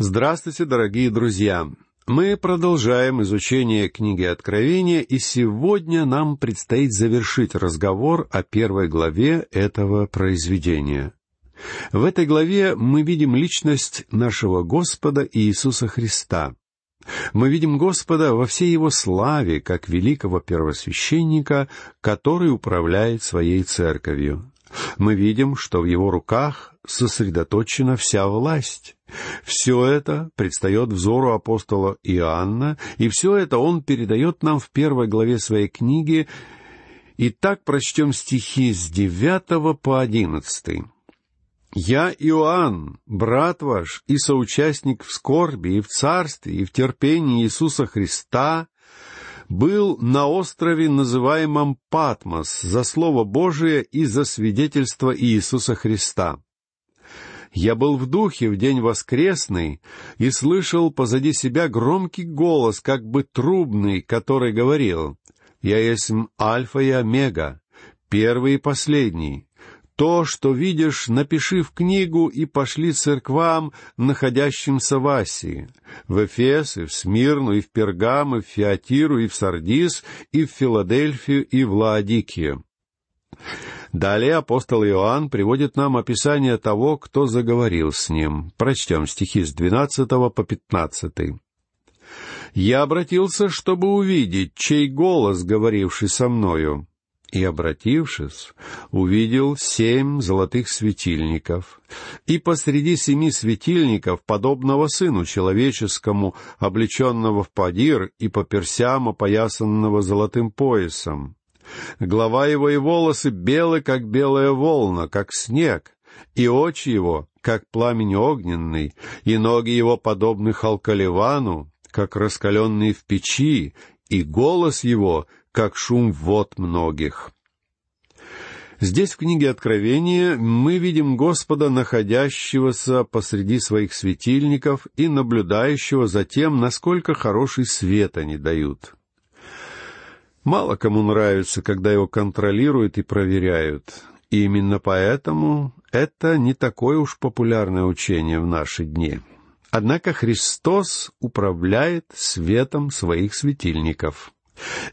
Здравствуйте, дорогие друзья! Мы продолжаем изучение книги Откровения, и сегодня нам предстоит завершить разговор о первой главе этого произведения. В этой главе мы видим личность нашего Господа Иисуса Христа. Мы видим Господа во всей Его славе, как великого первосвященника, который управляет своей церковью. Мы видим, что в Его руках сосредоточена вся власть. Все это предстает взору апостола Иоанна, и все это он передает нам в первой главе своей книги. Итак, прочтем стихи с девятого по одиннадцатый. «Я, Иоанн, брат ваш и соучастник в скорби и в царстве и в терпении Иисуса Христа, был на острове, называемом Патмос, за Слово Божие и за свидетельство Иисуса Христа. Я был в духе в день воскресный и слышал позади себя громкий голос, как бы трубный, который говорил, «Я есть Альфа и Омега, первый и последний. То, что видишь, напиши в книгу и пошли церквам, находящимся в Асии, в Эфес, и в Смирну, и в Пергам, и в Феатиру, и в Сардис, и в Филадельфию, и в Лаодикию». Далее апостол Иоанн приводит нам описание того, кто заговорил с ним. Прочтем стихи с 12 по 15. «Я обратился, чтобы увидеть, чей голос, говоривший со мною. И, обратившись, увидел семь золотых светильников, и посреди семи светильников, подобного сыну человеческому, облеченного в падир и по персям опоясанного золотым поясом. Голова его и волосы белы, как белая волна, как снег, и очи его, как пламень огненный, и ноги его подобны халкаливану, как раскаленные в печи, и голос его, как шум вод многих. Здесь в книге Откровения мы видим Господа, находящегося посреди своих светильников и наблюдающего за тем, насколько хороший свет они дают. Мало кому нравится, когда его контролируют и проверяют. И именно поэтому это не такое уж популярное учение в наши дни. Однако Христос управляет светом своих светильников.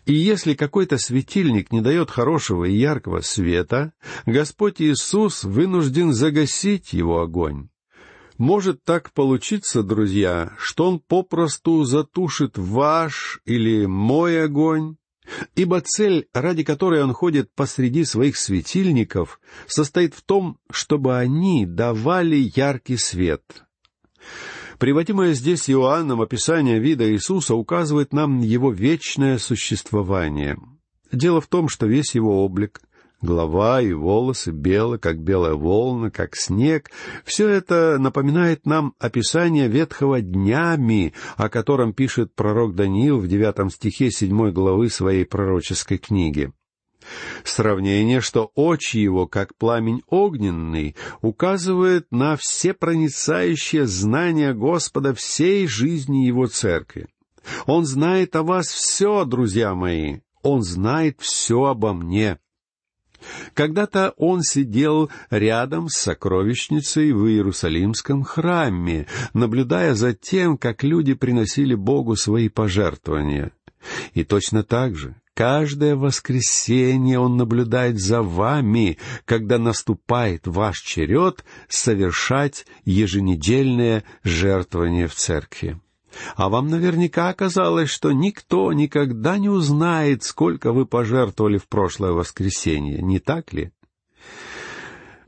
И если какой-то светильник не дает хорошего и яркого света, Господь Иисус вынужден загасить его огонь. Может так получиться, друзья, что Он попросту затушит ваш или мой огонь, Ибо цель, ради которой он ходит посреди своих светильников, состоит в том, чтобы они давали яркий свет. Приводимое здесь Иоанном описание вида Иисуса указывает нам его вечное существование. Дело в том, что весь его облик — Голова и волосы белы, как белая волна, как снег. Все это напоминает нам описание ветхого днями, о котором пишет пророк Даниил в девятом стихе седьмой главы своей пророческой книги. Сравнение, что очи его, как пламень огненный, указывает на всепроницающее знание Господа всей жизни его церкви. Он знает о вас все, друзья мои. Он знает все обо мне. Когда-то он сидел рядом с сокровищницей в Иерусалимском храме, наблюдая за тем, как люди приносили Богу свои пожертвования. И точно так же каждое воскресенье он наблюдает за вами, когда наступает ваш черед совершать еженедельное жертвование в церкви. А вам наверняка оказалось, что никто никогда не узнает, сколько вы пожертвовали в прошлое воскресенье, не так ли?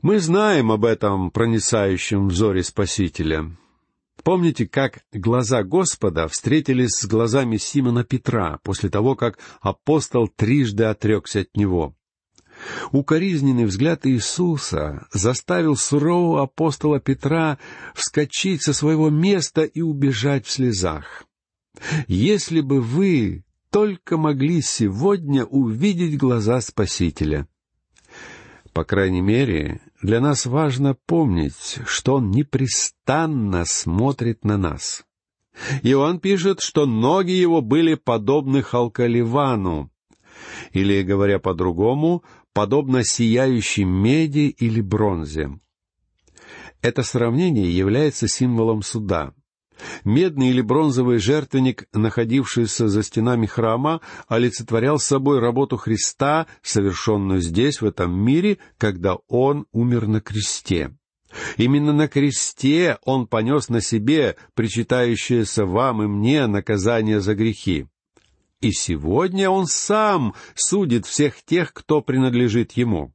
Мы знаем об этом проницающем взоре Спасителя. Помните, как глаза Господа встретились с глазами Симона Петра после того, как апостол трижды отрекся от него? Укоризненный взгляд Иисуса заставил сурового апостола Петра вскочить со своего места и убежать в слезах. Если бы вы только могли сегодня увидеть глаза Спасителя. По крайней мере, для нас важно помнить, что Он непрестанно смотрит на нас. Иоанн пишет, что ноги его были подобны Халкаливану, или, говоря по-другому, подобно сияющей меди или бронзе. Это сравнение является символом суда. Медный или бронзовый жертвенник, находившийся за стенами храма, олицетворял собой работу Христа, совершенную здесь, в этом мире, когда Он умер на кресте. Именно на кресте Он понес на себе причитающееся вам и мне наказание за грехи. И сегодня Он сам судит всех тех, кто принадлежит Ему.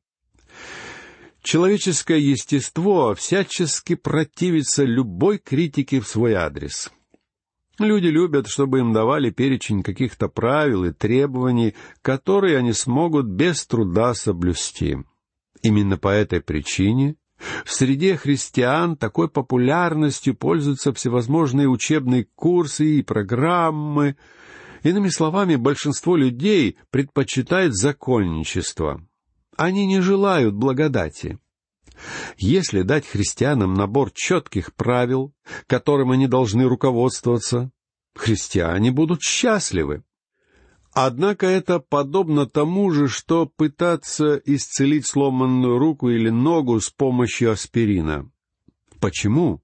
Человеческое естество всячески противится любой критике в свой адрес. Люди любят, чтобы им давали перечень каких-то правил и требований, которые они смогут без труда соблюсти. Именно по этой причине в среде христиан такой популярностью пользуются всевозможные учебные курсы и программы. Иными словами, большинство людей предпочитает законничество — они не желают благодати. Если дать христианам набор четких правил, которым они должны руководствоваться, христиане будут счастливы. Однако это подобно тому же, что пытаться исцелить сломанную руку или ногу с помощью аспирина. Почему?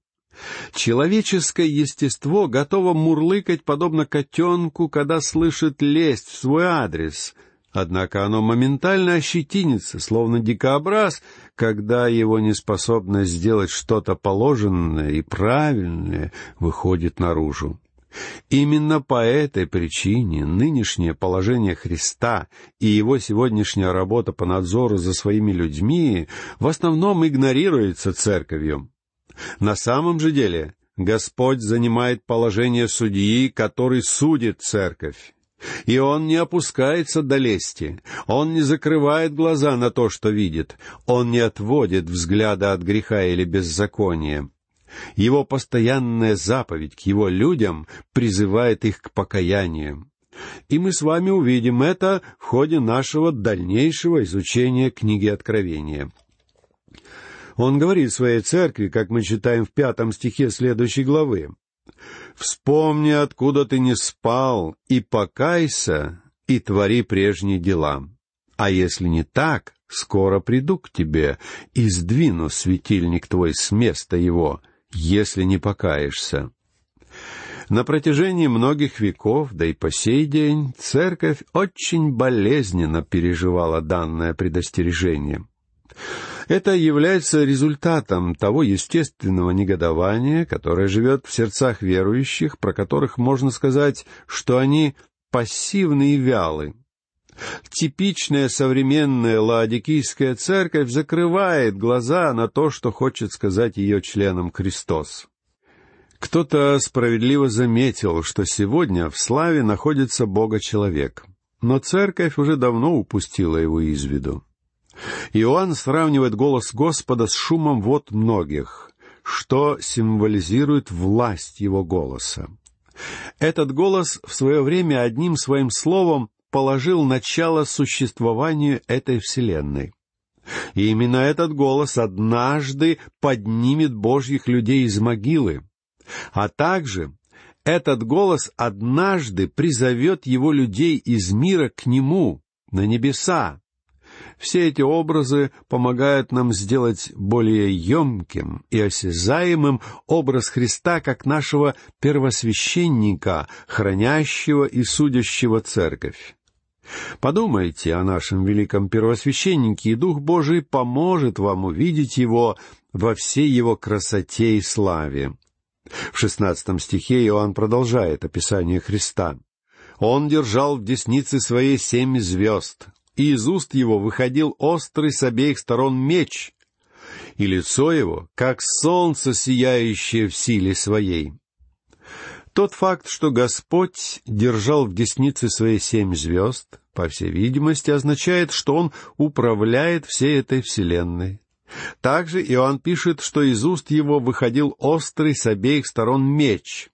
Человеческое естество готово мурлыкать, подобно котенку, когда слышит лесть в свой адрес — Однако оно моментально ощетинится, словно дикобраз, когда его неспособность сделать что-то положенное и правильное выходит наружу. Именно по этой причине нынешнее положение Христа и его сегодняшняя работа по надзору за своими людьми в основном игнорируется церковью. На самом же деле Господь занимает положение судьи, который судит церковь. И он не опускается до лести, он не закрывает глаза на то, что видит, он не отводит взгляда от греха или беззакония. Его постоянная заповедь к его людям призывает их к покаянию. И мы с вами увидим это в ходе нашего дальнейшего изучения книги Откровения. Он говорит своей церкви, как мы читаем в пятом стихе следующей главы, Вспомни, откуда ты не спал, и покайся, и твори прежние дела. А если не так, скоро приду к тебе и сдвину светильник твой с места его, если не покаешься. На протяжении многих веков, да и по сей день, церковь очень болезненно переживала данное предостережение. Это является результатом того естественного негодования, которое живет в сердцах верующих, про которых можно сказать, что они пассивны и вялы. Типичная современная лаодикийская церковь закрывает глаза на то, что хочет сказать ее членам Христос. Кто-то справедливо заметил, что сегодня в славе находится Бога-человек, но церковь уже давно упустила его из виду. Иоанн сравнивает голос Господа с шумом вод многих, что символизирует власть его голоса. Этот голос в свое время одним своим словом положил начало существованию этой вселенной. И именно этот голос однажды поднимет Божьих людей из могилы, а также этот голос однажды призовет его людей из мира к нему, на небеса, все эти образы помогают нам сделать более емким и осязаемым образ Христа как нашего первосвященника, хранящего и судящего церковь. Подумайте о нашем великом первосвященнике, и Дух Божий поможет вам увидеть его во всей его красоте и славе. В шестнадцатом стихе Иоанн продолжает описание Христа. «Он держал в деснице своей семь звезд, и из уст его выходил острый с обеих сторон меч, и лицо его, как солнце, сияющее в силе своей. Тот факт, что Господь держал в деснице своей семь звезд, по всей видимости, означает, что Он управляет всей этой вселенной. Также Иоанн пишет, что из уст его выходил острый с обеих сторон меч.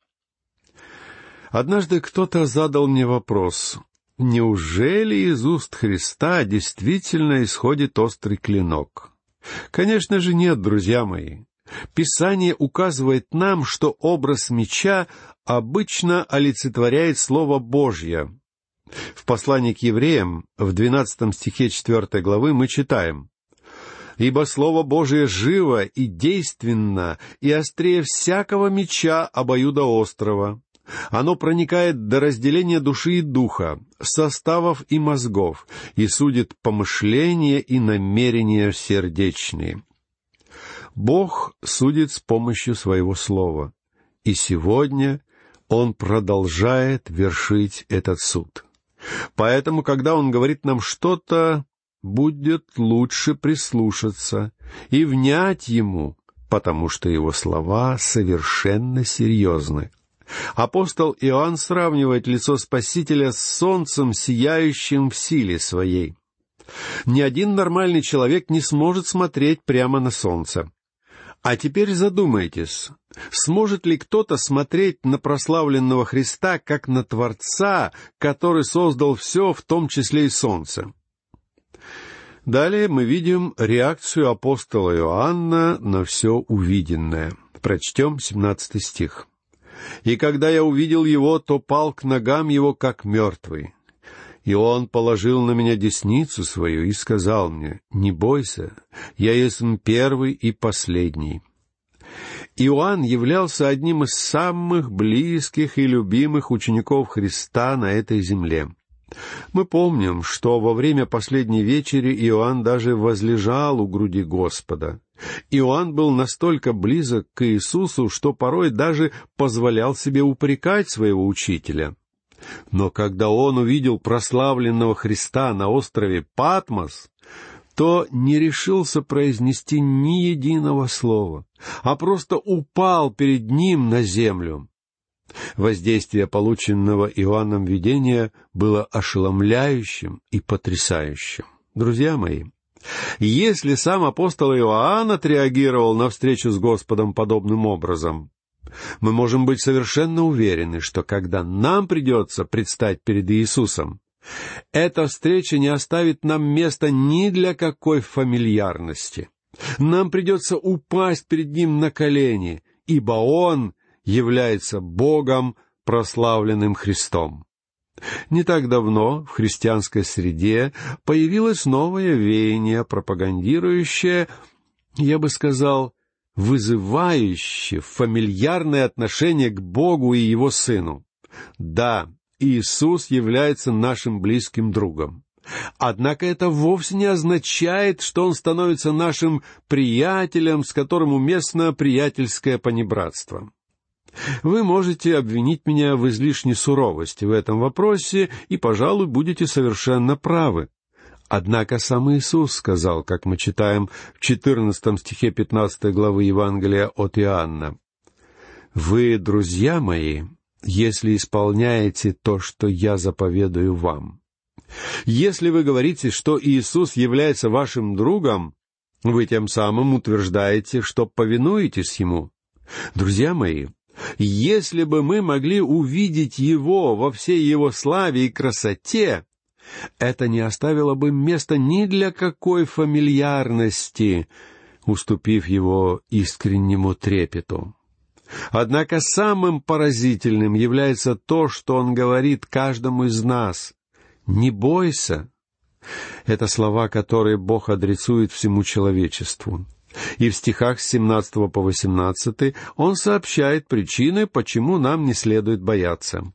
Однажды кто-то задал мне вопрос, Неужели из уст Христа действительно исходит острый клинок? Конечно же нет, друзья мои. Писание указывает нам, что образ меча обычно олицетворяет Слово Божье. В послании к евреям, в двенадцатом стихе четвертой главы, мы читаем Ибо Слово Божие живо и действенно, и острее всякого меча обоюдоострого. Оно проникает до разделения души и духа, составов и мозгов, и судит помышления и намерения сердечные. Бог судит с помощью своего слова, и сегодня Он продолжает вершить этот суд. Поэтому, когда Он говорит нам что-то, будет лучше прислушаться и внять Ему, потому что Его слова совершенно серьезны. Апостол Иоанн сравнивает лицо Спасителя с солнцем, сияющим в силе своей. Ни один нормальный человек не сможет смотреть прямо на солнце. А теперь задумайтесь, сможет ли кто-то смотреть на прославленного Христа как на Творца, который создал все, в том числе и солнце? Далее мы видим реакцию апостола Иоанна на все увиденное. Прочтем 17 стих. «И когда я увидел его, то пал к ногам его, как мертвый. И он положил на меня десницу свою и сказал мне, «Не бойся, я есть первый и последний». Иоанн являлся одним из самых близких и любимых учеников Христа на этой земле. Мы помним, что во время последней вечери Иоанн даже возлежал у груди Господа. Иоанн был настолько близок к Иисусу, что порой даже позволял себе упрекать своего учителя. Но когда он увидел прославленного Христа на острове Патмос, то не решился произнести ни единого слова, а просто упал перед ним на землю. Воздействие полученного Иоанном видения было ошеломляющим и потрясающим. Друзья мои, если сам апостол Иоанн отреагировал на встречу с Господом подобным образом, мы можем быть совершенно уверены, что когда нам придется предстать перед Иисусом, эта встреча не оставит нам места ни для какой фамильярности. Нам придется упасть перед Ним на колени, ибо Он является Богом, прославленным Христом. Не так давно в христианской среде появилось новое веяние, пропагандирующее, я бы сказал, вызывающее фамильярное отношение к Богу и Его Сыну. Да, Иисус является нашим близким другом. Однако это вовсе не означает, что Он становится нашим приятелем, с которым уместно приятельское понебратство. Вы можете обвинить меня в излишней суровости в этом вопросе, и, пожалуй, будете совершенно правы. Однако сам Иисус сказал, как мы читаем в четырнадцатом стихе пятнадцатой главы Евангелия от Иоанна, «Вы, друзья мои, если исполняете то, что я заповедую вам. Если вы говорите, что Иисус является вашим другом, вы тем самым утверждаете, что повинуетесь Ему. Друзья мои, если бы мы могли увидеть Его во всей Его славе и красоте, это не оставило бы места ни для какой фамильярности, уступив Его искреннему трепету. Однако самым поразительным является то, что Он говорит каждому из нас. «Не бойся». Это слова, которые Бог адресует всему человечеству. И в стихах с 17 по 18 он сообщает причины, почему нам не следует бояться.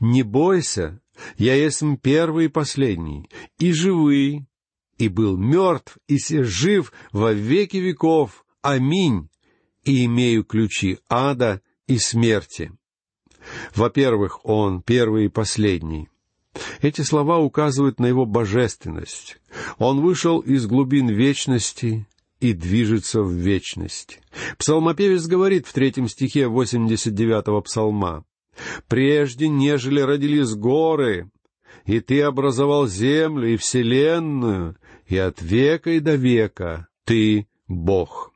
«Не бойся, я есть первый и последний, и живый, и был мертв, и се жив во веки веков. Аминь. И имею ключи ада и смерти». Во-первых, он первый и последний. Эти слова указывают на его божественность. Он вышел из глубин вечности и движется в вечность. Псалмопевец говорит в третьем стихе 89-го псалма, «Прежде, нежели родились горы, и ты образовал землю и вселенную, и от века и до века ты Бог».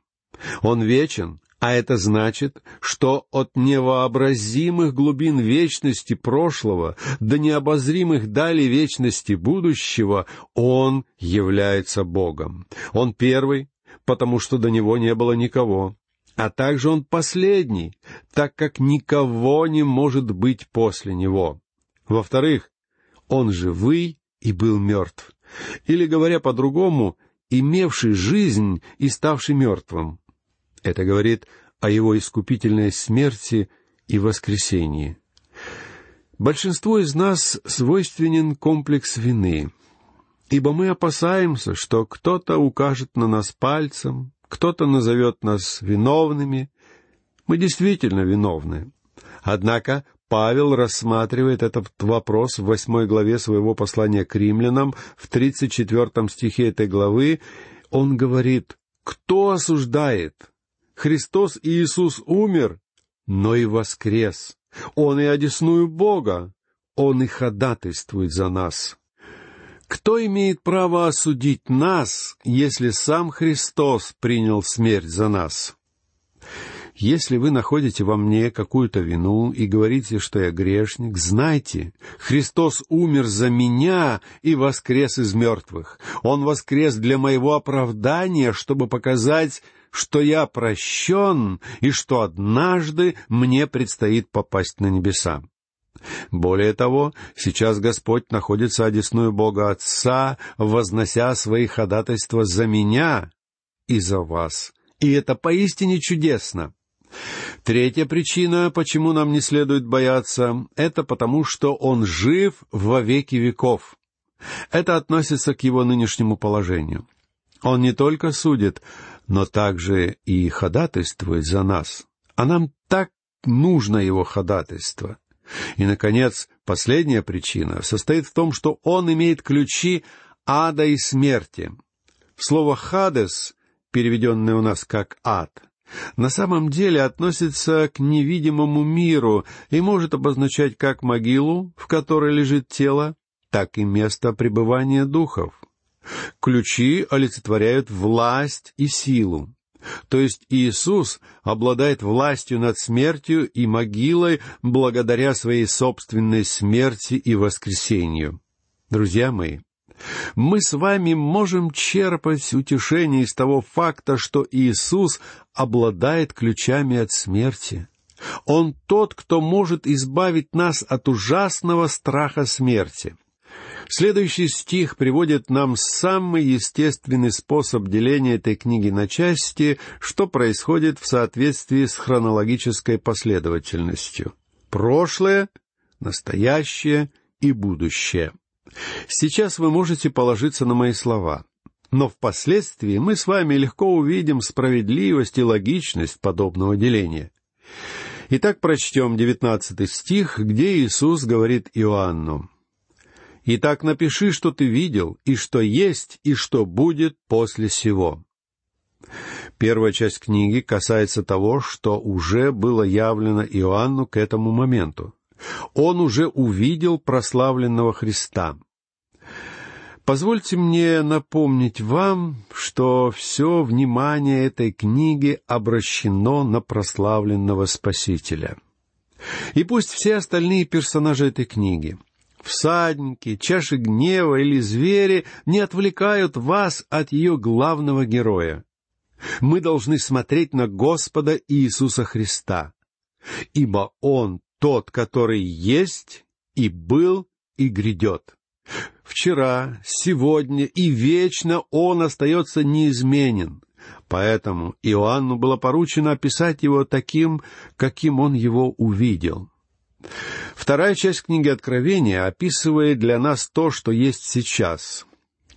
Он вечен, а это значит, что от невообразимых глубин вечности прошлого до необозримых далей вечности будущего Он является Богом. Он первый, потому что до него не было никого. А также он последний, так как никого не может быть после него. Во-вторых, он живый и был мертв. Или, говоря по-другому, имевший жизнь и ставший мертвым. Это говорит о его искупительной смерти и воскресении. Большинству из нас свойственен комплекс вины, ибо мы опасаемся, что кто-то укажет на нас пальцем, кто-то назовет нас виновными. Мы действительно виновны. Однако Павел рассматривает этот вопрос в восьмой главе своего послания к римлянам, в тридцать четвертом стихе этой главы. Он говорит, «Кто осуждает? Христос Иисус умер, но и воскрес. Он и одесную Бога. Он и ходатайствует за нас». Кто имеет право осудить нас, если сам Христос принял смерть за нас? Если вы находите во мне какую-то вину и говорите, что я грешник, знайте, Христос умер за меня и воскрес из мертвых. Он воскрес для моего оправдания, чтобы показать, что я прощен и что однажды мне предстоит попасть на небеса. Более того, сейчас Господь находится одесную Бога Отца, вознося свои ходатайства за меня и за вас. И это поистине чудесно. Третья причина, почему нам не следует бояться, это потому, что Он жив во веки веков. Это относится к Его нынешнему положению. Он не только судит, но также и ходатайствует за нас. А нам так нужно Его ходатайство. И, наконец, последняя причина состоит в том, что Он имеет ключи ада и смерти. Слово «хадес», переведенное у нас как «ад», на самом деле относится к невидимому миру и может обозначать как могилу, в которой лежит тело, так и место пребывания духов. Ключи олицетворяют власть и силу. То есть Иисус обладает властью над смертью и могилой благодаря своей собственной смерти и воскресению. Друзья мои, мы с вами можем черпать утешение из того факта, что Иисус обладает ключами от смерти. Он тот, кто может избавить нас от ужасного страха смерти. Следующий стих приводит нам самый естественный способ деления этой книги на части, что происходит в соответствии с хронологической последовательностью. Прошлое, настоящее и будущее. Сейчас вы можете положиться на мои слова, но впоследствии мы с вами легко увидим справедливость и логичность подобного деления. Итак, прочтем девятнадцатый стих, где Иисус говорит Иоанну. «Итак, напиши, что ты видел, и что есть, и что будет после сего». Первая часть книги касается того, что уже было явлено Иоанну к этому моменту. Он уже увидел прославленного Христа. Позвольте мне напомнить вам, что все внимание этой книги обращено на прославленного Спасителя. И пусть все остальные персонажи этой книги, всадники, чаши гнева или звери, не отвлекают вас от ее главного героя. Мы должны смотреть на Господа Иисуса Христа, ибо Он тот, который есть и был и грядет. Вчера, сегодня и вечно Он остается неизменен. Поэтому Иоанну было поручено описать его таким, каким он его увидел. Вторая часть книги Откровения описывает для нас то, что есть сейчас.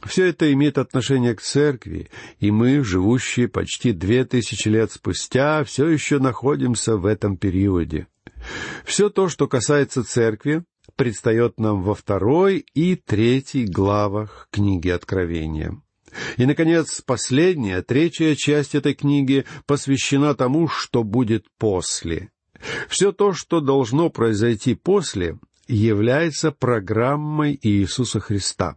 Все это имеет отношение к церкви, и мы, живущие почти две тысячи лет спустя, все еще находимся в этом периоде. Все то, что касается церкви, предстает нам во второй и третьей главах книги Откровения. И, наконец, последняя, третья часть этой книги посвящена тому, что будет после. Все то, что должно произойти после, является программой Иисуса Христа.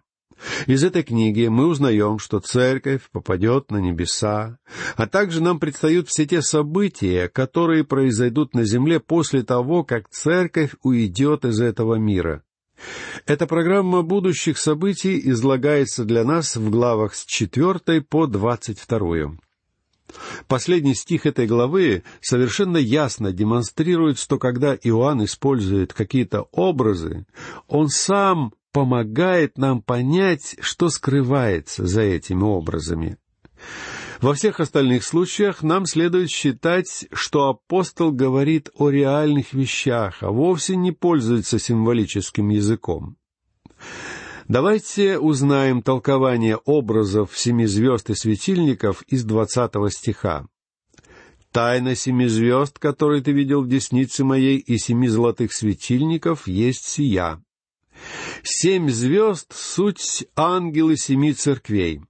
Из этой книги мы узнаем, что церковь попадет на небеса, а также нам предстают все те события, которые произойдут на земле после того, как церковь уйдет из этого мира. Эта программа будущих событий излагается для нас в главах с четвертой по двадцать вторую. Последний стих этой главы совершенно ясно демонстрирует, что когда Иоанн использует какие-то образы, он сам помогает нам понять, что скрывается за этими образами. Во всех остальных случаях нам следует считать, что апостол говорит о реальных вещах, а вовсе не пользуется символическим языком. Давайте узнаем толкование образов семи звезд и светильников из двадцатого стиха. «Тайна семи звезд, которые ты видел в деснице моей, и семи золотых светильников, есть сия. Семь звезд — суть ангелы семи церквей,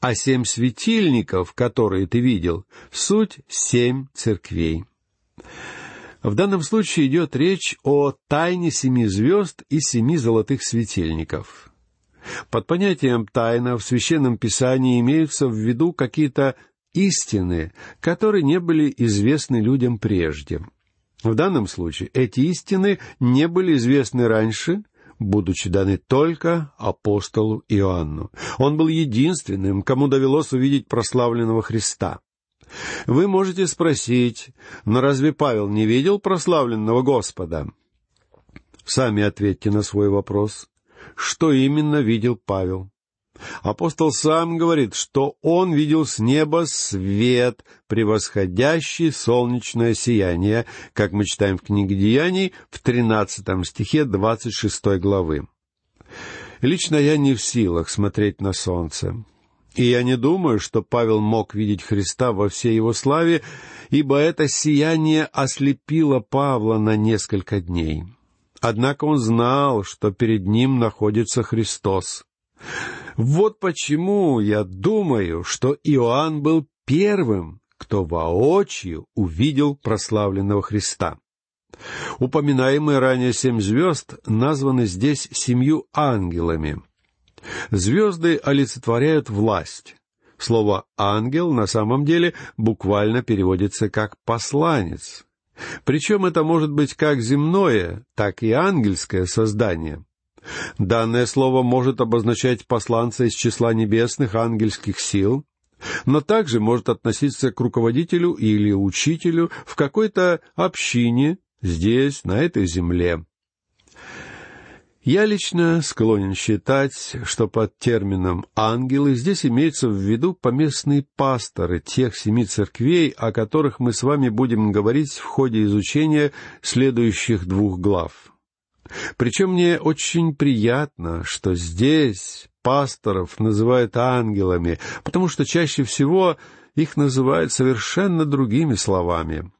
а семь светильников, которые ты видел, — суть семь церквей». В данном случае идет речь о тайне семи звезд и семи золотых светильников. Под понятием «тайна» в Священном Писании имеются в виду какие-то истины, которые не были известны людям прежде. В данном случае эти истины не были известны раньше, будучи даны только апостолу Иоанну. Он был единственным, кому довелось увидеть прославленного Христа. Вы можете спросить, но разве Павел не видел прославленного Господа? Сами ответьте на свой вопрос. Что именно видел Павел? Апостол сам говорит, что он видел с неба свет, превосходящий солнечное сияние, как мы читаем в книге Деяний в тринадцатом стихе двадцать шестой главы. Лично я не в силах смотреть на солнце. И я не думаю, что Павел мог видеть Христа во всей его славе, ибо это сияние ослепило Павла на несколько дней. Однако он знал, что перед ним находится Христос. Вот почему я думаю, что Иоанн был первым, кто воочию увидел прославленного Христа. Упоминаемые ранее семь звезд названы здесь семью ангелами — Звезды олицетворяют власть. Слово «ангел» на самом деле буквально переводится как «посланец». Причем это может быть как земное, так и ангельское создание. Данное слово может обозначать посланца из числа небесных ангельских сил, но также может относиться к руководителю или учителю в какой-то общине здесь, на этой земле. Я лично склонен считать, что под термином «ангелы» здесь имеются в виду поместные пасторы тех семи церквей, о которых мы с вами будем говорить в ходе изучения следующих двух глав. Причем мне очень приятно, что здесь пасторов называют ангелами, потому что чаще всего их называют совершенно другими словами.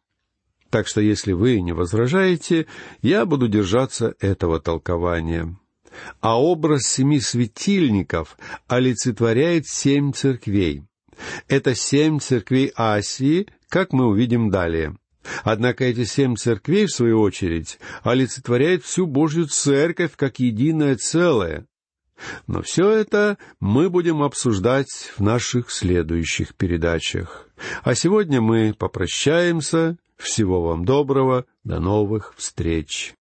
Так что если вы не возражаете, я буду держаться этого толкования. А образ семи светильников олицетворяет семь церквей. Это семь церквей Асии, как мы увидим далее. Однако эти семь церквей, в свою очередь, олицетворяют всю Божью церковь как единое целое. Но все это мы будем обсуждать в наших следующих передачах. А сегодня мы попрощаемся всего вам доброго, до новых встреч!